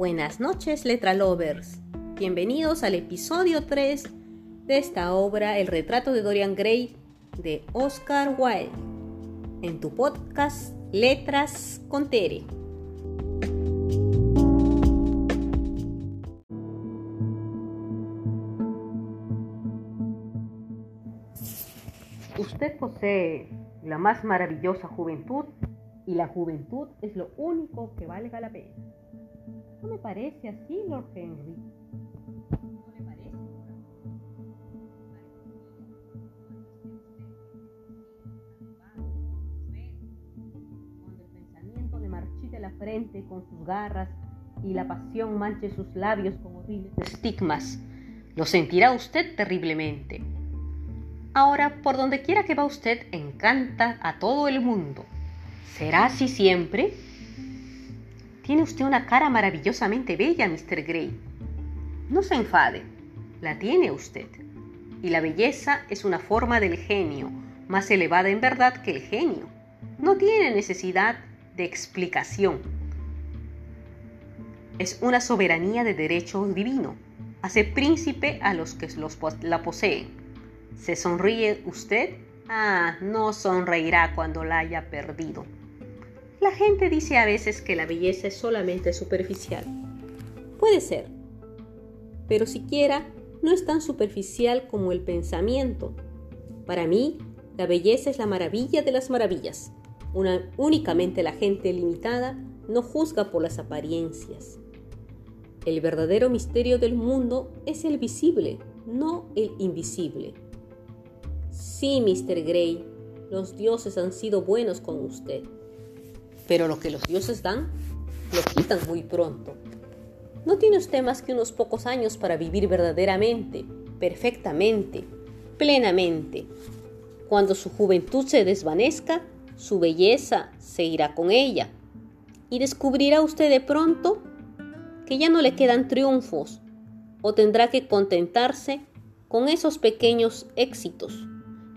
Buenas noches, letra lovers. Bienvenidos al episodio 3 de esta obra, El retrato de Dorian Gray, de Oscar Wilde, en tu podcast Letras con Tere. Usted posee la más maravillosa juventud y la juventud es lo único que valga la pena. ¿No me parece así, Lord Henry? ¿No le parece? Cuando el pensamiento le marchite la frente con sus garras y la pasión manche sus labios con horribles estigmas, lo sentirá usted terriblemente. Ahora, por donde quiera que va usted, encanta a todo el mundo. ¿Será así siempre? Tiene usted una cara maravillosamente bella, Mr. Gray. No se enfade, la tiene usted. Y la belleza es una forma del genio, más elevada en verdad que el genio. No tiene necesidad de explicación. Es una soberanía de derecho divino. Hace príncipe a los que la poseen. ¿Se sonríe usted? Ah, no sonreirá cuando la haya perdido. La gente dice a veces que la belleza es solamente superficial. Puede ser, pero siquiera no es tan superficial como el pensamiento. Para mí, la belleza es la maravilla de las maravillas. únicamente la gente limitada no juzga por las apariencias. El verdadero misterio del mundo es el visible, no el invisible. Sí, Mr. Gray, los dioses han sido buenos con usted. Pero lo que los dioses dan, lo quitan muy pronto. No tiene usted más que unos pocos años para vivir verdaderamente, perfectamente, plenamente. Cuando su juventud se desvanezca, su belleza se irá con ella. Y descubrirá usted de pronto que ya no le quedan triunfos o tendrá que contentarse con esos pequeños éxitos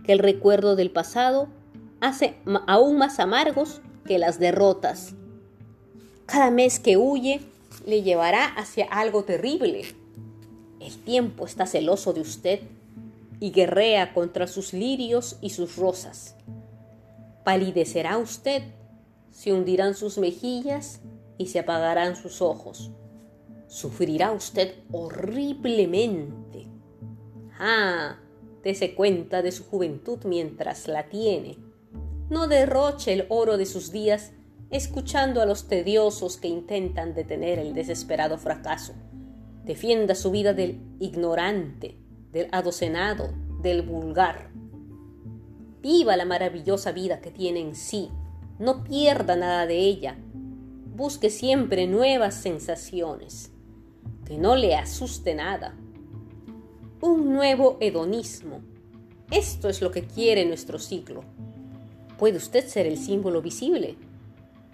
que el recuerdo del pasado hace aún más amargos que las derrotas. Cada mes que huye le llevará hacia algo terrible. El tiempo está celoso de usted y guerrea contra sus lirios y sus rosas. Palidecerá usted, se hundirán sus mejillas y se apagarán sus ojos. Sufrirá usted horriblemente. Ah, dese cuenta de su juventud mientras la tiene no derroche el oro de sus días escuchando a los tediosos que intentan detener el desesperado fracaso. Defienda su vida del ignorante, del adocenado, del vulgar. Viva la maravillosa vida que tiene en sí. No pierda nada de ella. Busque siempre nuevas sensaciones. Que no le asuste nada. Un nuevo hedonismo. Esto es lo que quiere nuestro siglo puede usted ser el símbolo visible.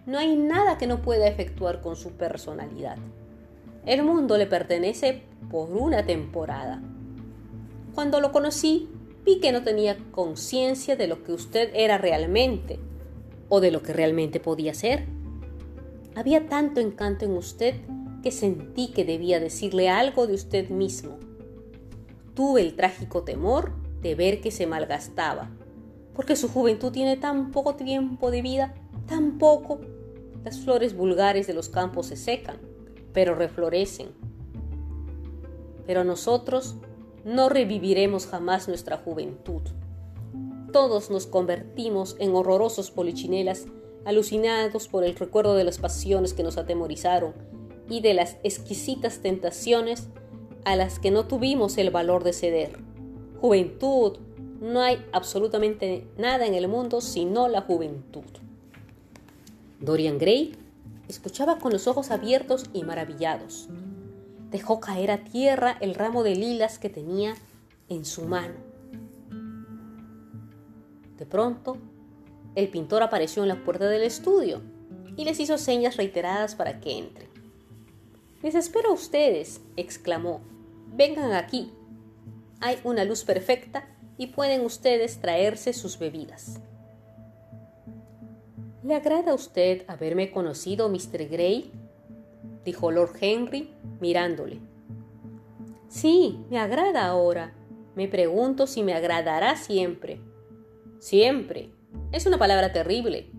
No hay nada que no pueda efectuar con su personalidad. El mundo le pertenece por una temporada. Cuando lo conocí, vi que no tenía conciencia de lo que usted era realmente o de lo que realmente podía ser. Había tanto encanto en usted que sentí que debía decirle algo de usted mismo. Tuve el trágico temor de ver que se malgastaba porque su juventud tiene tan poco tiempo de vida, tan poco. Las flores vulgares de los campos se secan, pero reflorecen. Pero nosotros no reviviremos jamás nuestra juventud. Todos nos convertimos en horrorosos polichinelas, alucinados por el recuerdo de las pasiones que nos atemorizaron y de las exquisitas tentaciones a las que no tuvimos el valor de ceder. Juventud, no hay absolutamente nada en el mundo sino la juventud. Dorian Gray escuchaba con los ojos abiertos y maravillados. Dejó caer a tierra el ramo de lilas que tenía en su mano. De pronto, el pintor apareció en la puerta del estudio y les hizo señas reiteradas para que entren. Les espero a ustedes, exclamó. Vengan aquí. Hay una luz perfecta y pueden ustedes traerse sus bebidas. ¿Le agrada a usted haberme conocido, Mr. Gray? dijo Lord Henry mirándole. Sí, me agrada ahora. Me pregunto si me agradará siempre. Siempre. Es una palabra terrible.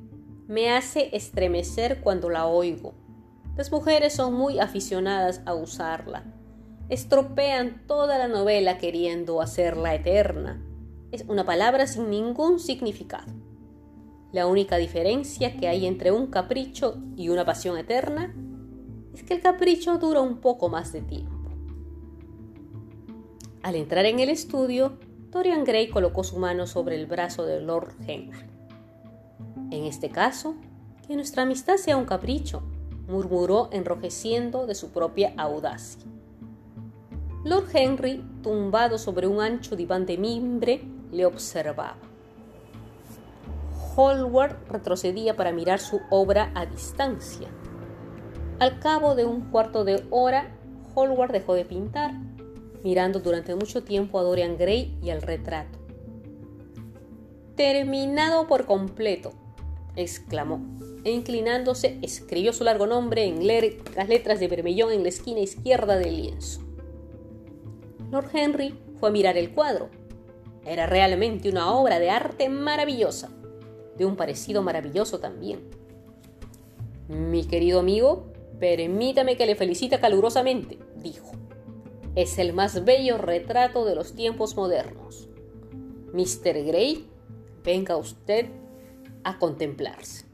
Me hace estremecer cuando la oigo. Las mujeres son muy aficionadas a usarla. Estropean toda la novela queriendo hacerla eterna. Es una palabra sin ningún significado. La única diferencia que hay entre un capricho y una pasión eterna es que el capricho dura un poco más de tiempo. Al entrar en el estudio, Dorian Gray colocó su mano sobre el brazo de Lord Henry. En este caso, que nuestra amistad sea un capricho, murmuró enrojeciendo de su propia audacia. Lord Henry, tumbado sobre un ancho diván de mimbre, le observaba. Hallward retrocedía para mirar su obra a distancia. Al cabo de un cuarto de hora, Hallward dejó de pintar mirando durante mucho tiempo a Dorian Gray y al retrato. Terminado por completo, exclamó, e inclinándose escribió su largo nombre en las letras de vermellón en la esquina izquierda del lienzo. Lord Henry fue a mirar el cuadro. Era realmente una obra de arte maravillosa, de un parecido maravilloso también. Mi querido amigo, permítame que le felicite calurosamente, dijo es el más bello retrato de los tiempos modernos. Mr. Gray, venga usted a contemplarse.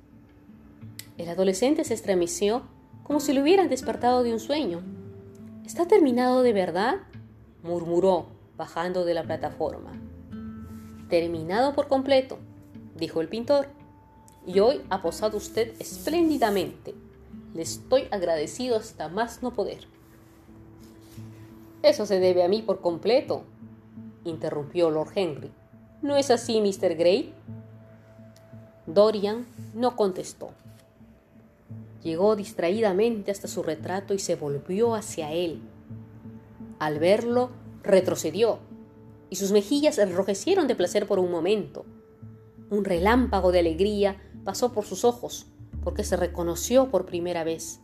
El adolescente se estremeció como si lo hubieran despertado de un sueño. ¿Está terminado de verdad? murmuró, bajando de la plataforma. Terminado por completo, dijo el pintor. Y hoy ha posado usted espléndidamente. Le estoy agradecido hasta más no poder. Eso se debe a mí por completo, interrumpió Lord Henry. ¿No es así, Mr. Gray? Dorian no contestó. Llegó distraídamente hasta su retrato y se volvió hacia él. Al verlo, retrocedió y sus mejillas enrojecieron de placer por un momento. Un relámpago de alegría pasó por sus ojos porque se reconoció por primera vez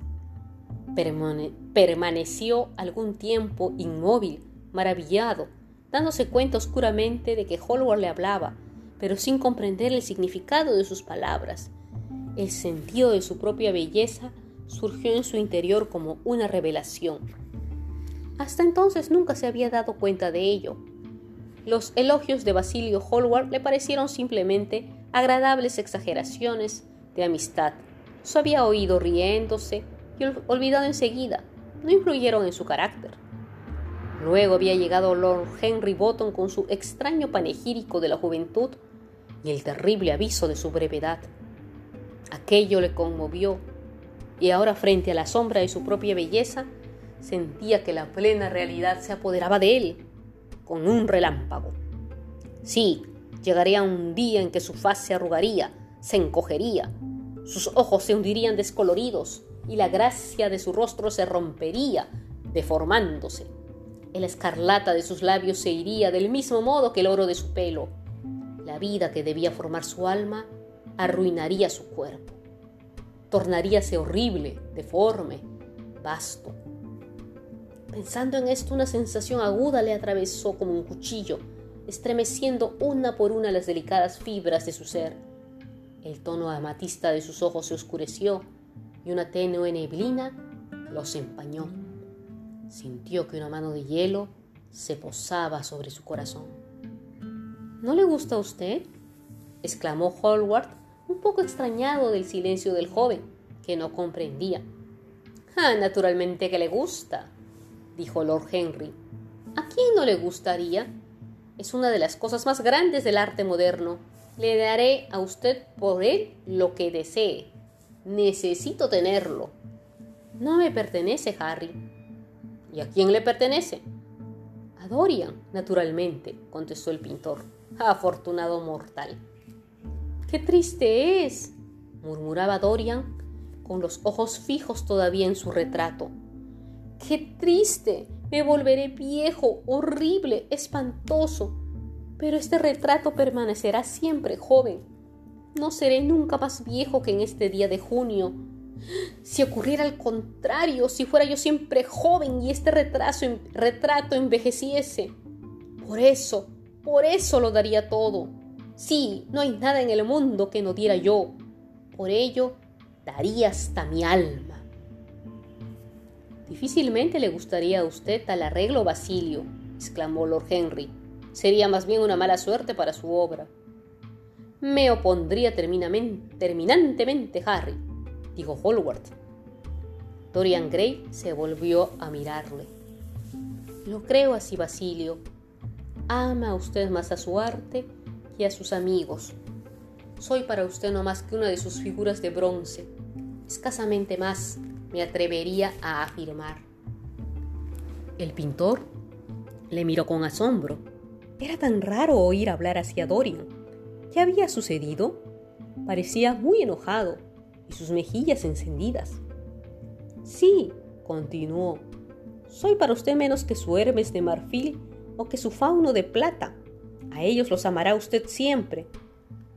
permaneció algún tiempo inmóvil, maravillado, dándose cuenta oscuramente de que Hallward le hablaba, pero sin comprender el significado de sus palabras. El sentido de su propia belleza surgió en su interior como una revelación. Hasta entonces nunca se había dado cuenta de ello. Los elogios de Basilio Hallward le parecieron simplemente agradables exageraciones de amistad. Se había oído riéndose, y olvidado enseguida, no influyeron en su carácter. Luego había llegado Lord Henry Bottom con su extraño panegírico de la juventud y el terrible aviso de su brevedad. Aquello le conmovió y ahora frente a la sombra de su propia belleza sentía que la plena realidad se apoderaba de él con un relámpago. Sí, llegaría un día en que su faz se arrugaría, se encogería, sus ojos se hundirían descoloridos y la gracia de su rostro se rompería, deformándose. El escarlata de sus labios se iría del mismo modo que el oro de su pelo. La vida que debía formar su alma arruinaría su cuerpo. Tornaríase horrible, deforme, vasto. Pensando en esto, una sensación aguda le atravesó como un cuchillo, estremeciendo una por una las delicadas fibras de su ser. El tono amatista de sus ojos se oscureció y una tenue neblina los empañó. Sintió que una mano de hielo se posaba sobre su corazón. ¿No le gusta a usted? exclamó Hallward, un poco extrañado del silencio del joven, que no comprendía. Ah, naturalmente que le gusta, dijo Lord Henry. ¿A quién no le gustaría? Es una de las cosas más grandes del arte moderno. Le daré a usted por él lo que desee. Necesito tenerlo. No me pertenece, Harry. ¿Y a quién le pertenece? A Dorian, naturalmente, contestó el pintor. Afortunado mortal. ¡Qué triste es! murmuraba Dorian, con los ojos fijos todavía en su retrato. ¡Qué triste! Me volveré viejo, horrible, espantoso. Pero este retrato permanecerá siempre joven no seré nunca más viejo que en este día de junio, Si ocurriera al contrario, si fuera yo siempre joven y este retraso, retrato envejeciese. Por eso, por eso lo daría todo. Sí, no hay nada en el mundo que no diera yo. Por ello, daría hasta mi alma. Difícilmente le gustaría a usted tal arreglo, Basilio, exclamó Lord Henry. Sería más bien una mala suerte para su obra. Me opondría terminantemente, Harry, dijo Hallward. Dorian Gray se volvió a mirarle. Lo creo así, Basilio. Ama usted más a su arte que a sus amigos. Soy para usted no más que una de sus figuras de bronce, escasamente más, me atrevería a afirmar. El pintor le miró con asombro. Era tan raro oír hablar hacia Dorian. ¿Qué había sucedido? Parecía muy enojado y sus mejillas encendidas. Sí, continuó, soy para usted menos que su Hermes de marfil o que su fauno de plata. A ellos los amará usted siempre.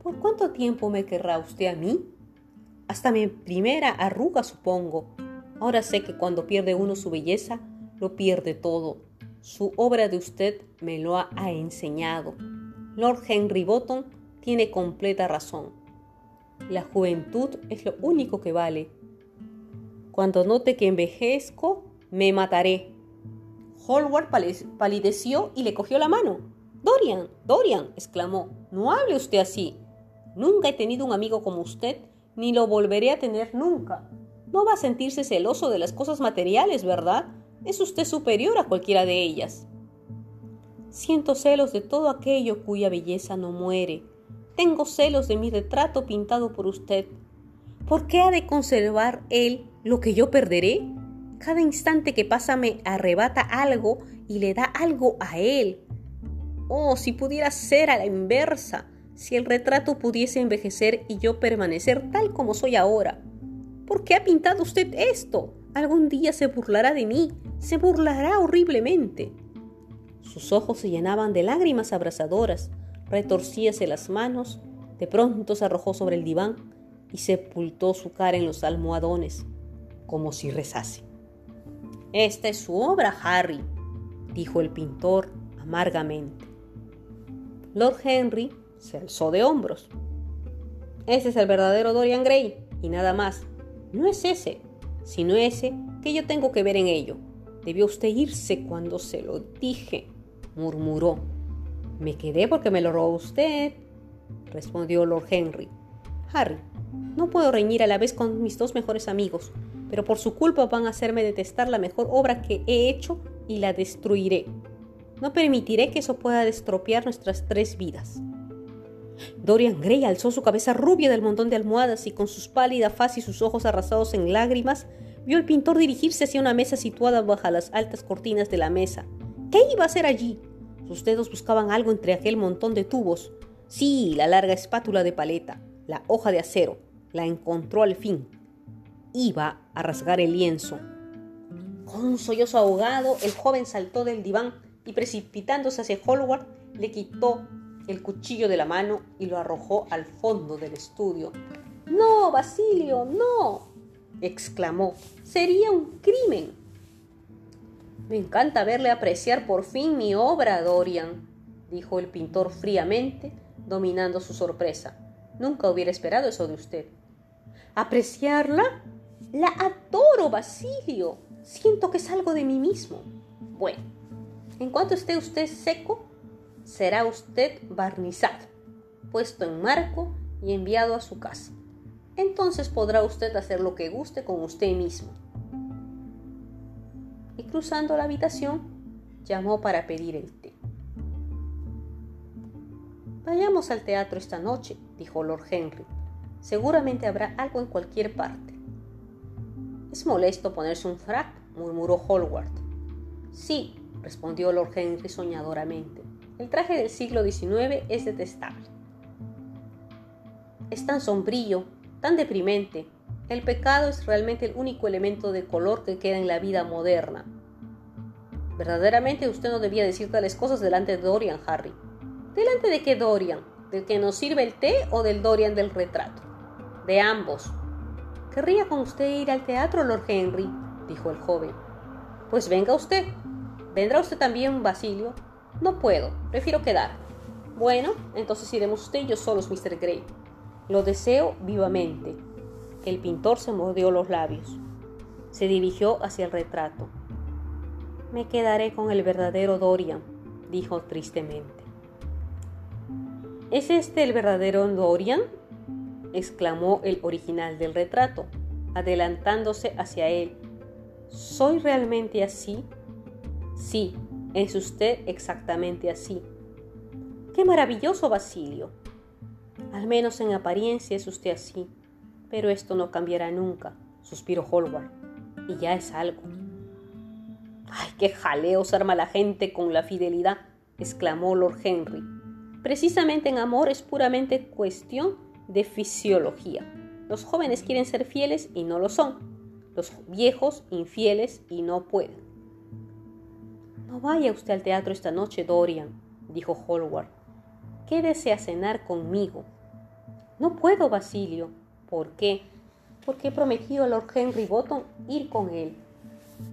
¿Por cuánto tiempo me querrá usted a mí? Hasta mi primera arruga, supongo, Ahora sé que cuando pierde uno su belleza, lo pierde todo. Su obra de usted me lo ha, enseñado. Lord Henry Bottom tiene completa razón. La juventud es lo único que vale. Cuando note que envejezco, me mataré. Hallward palideció y le cogió la mano. Dorian, Dorian, exclamó, no hable usted así. Nunca he tenido un amigo como usted, ni lo volveré a tener nunca. No va a sentirse celoso de las cosas materiales, ¿verdad? Es usted superior a cualquiera de ellas. Siento celos de todo aquello cuya belleza no muere. Tengo celos de mi retrato pintado por usted. ¿Por qué ha de conservar él lo que yo perderé? Cada instante que pasa me arrebata algo y le da algo a él. Oh, si pudiera ser a la inversa, si el retrato pudiese envejecer y yo permanecer tal como soy ahora. ¿Por qué ha pintado usted esto? Algún día se burlará de mí, se burlará horriblemente. Sus ojos se llenaban de lágrimas abrasadoras, retorcíase las manos, de pronto se arrojó sobre el diván y sepultó su cara en los almohadones, como si rezase. Esta es su obra, Harry, dijo el pintor amargamente. Lord Henry se alzó de hombros. Ese es el verdadero Dorian Gray, y nada más. No es ese, sino ese que yo tengo que ver en ello. Debió usted irse cuando se lo dije, murmuró. Me quedé porque me lo robó usted, respondió Lord Henry. Harry, no puedo reñir a la vez con mis dos mejores amigos, pero por su culpa van a hacerme detestar la mejor obra que he hecho y la destruiré. No permitiré que eso pueda destropear nuestras tres vidas. Dorian Gray alzó su cabeza rubia del montón de almohadas y con sus pálida faz y sus ojos arrasados en lágrimas, vio al pintor dirigirse hacia una mesa situada bajo las altas cortinas de la mesa. ¿Qué iba a hacer allí? Sus dedos buscaban algo entre aquel montón de tubos. Sí, la larga espátula de paleta, la hoja de acero. La encontró al fin. Iba a rasgar el lienzo. Con un sollozo ahogado, el joven saltó del diván y precipitándose hacia Hallward, le quitó el cuchillo de la mano y lo arrojó al fondo del estudio. No, Basilio, no, exclamó. Sería un crimen. Me encanta verle apreciar por fin mi obra, Dorian, dijo el pintor fríamente, dominando su sorpresa. Nunca hubiera esperado eso de usted. ¿Apreciarla? La adoro, Basilio. Siento que salgo de mí mismo. Bueno, en cuanto esté usted seco, será usted barnizado, puesto en marco y enviado a su casa. Entonces podrá usted hacer lo que guste con usted mismo. Y cruzando la habitación, llamó para pedir el té. Vayamos al teatro esta noche, dijo Lord Henry. Seguramente habrá algo en cualquier parte. Es molesto ponerse un frac, murmuró Hallward. Sí, respondió Lord Henry soñadoramente. El traje del siglo XIX es detestable. Es tan sombrío, tan deprimente. El pecado es realmente el único elemento de color que queda en la vida moderna. Verdaderamente usted no debía decir tales cosas delante de Dorian, Harry. ¿Delante de qué Dorian? ¿Del que nos sirve el té o del Dorian del retrato? De ambos. Querría con usted ir al teatro, Lord Henry, dijo el joven. Pues venga usted. ¿Vendrá usted también, Basilio? No puedo, prefiero quedar. Bueno, entonces iremos usted y yo solos, Mr. Gray. Lo deseo vivamente. El pintor se mordió los labios. Se dirigió hacia el retrato. Me quedaré con el verdadero Dorian, dijo tristemente. ¿Es este el verdadero Dorian? exclamó el original del retrato, adelantándose hacia él. ¿Soy realmente así? Sí, es usted exactamente así. ¡Qué maravilloso, Basilio! Al menos en apariencia es usted así, pero esto no cambiará nunca, suspiró Hallward, y ya es algo. ¡Ay, qué jaleos arma la gente con la fidelidad! exclamó Lord Henry. Precisamente en amor es puramente cuestión de fisiología. Los jóvenes quieren ser fieles y no lo son. Los viejos infieles y no pueden. No vaya usted al teatro esta noche, Dorian, dijo Hallward. Quédese a cenar conmigo. No puedo, Basilio. ¿Por qué? Porque he prometido a Lord Henry Bottom ir con él.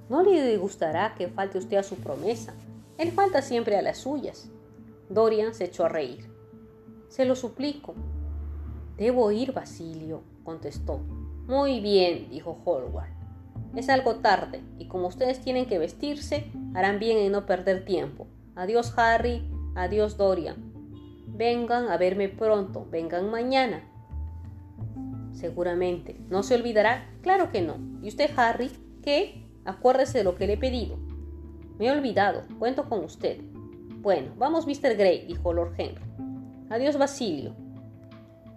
No le gustará que falte usted a su promesa. Él falta siempre a las suyas. Dorian se echó a reír. Se lo suplico, Debo ir, Basilio, contestó. Muy bien, dijo Hallward. Es algo tarde, y como ustedes tienen que vestirse, harán bien en no perder tiempo. Adiós, Harry, adiós, Dorian. Vengan a verme pronto, vengan mañana. Seguramente. ¿No se olvidará? Claro que no. ¿Y usted, Harry? ¿Qué? Acuérdese de lo que le he pedido. Me he olvidado. Cuento con usted. Bueno, vamos, Mr. Gray, dijo Lord Henry. Adiós, Basilio.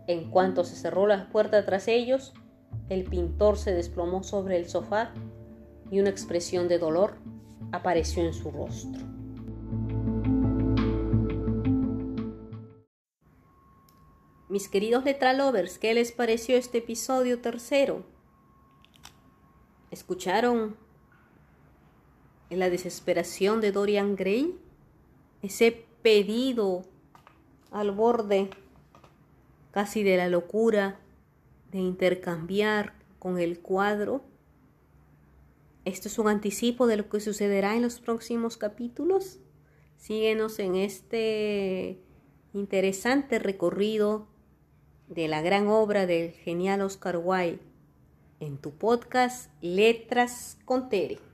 En cuanto se cerró la puerta tras ellos, el pintor se desplomó sobre el sofá y una expresión de dolor apareció en su rostro. Mis queridos letralovers, ¿qué les pareció este episodio tercero? ¿Escucharon la desesperación de Dorian Gray? Ese pedido al borde casi de la locura intercambiar con el cuadro. Esto es un anticipo de lo que sucederá en los próximos capítulos. Síguenos en este interesante recorrido de la gran obra del genial Oscar Wilde en tu podcast Letras con Tere.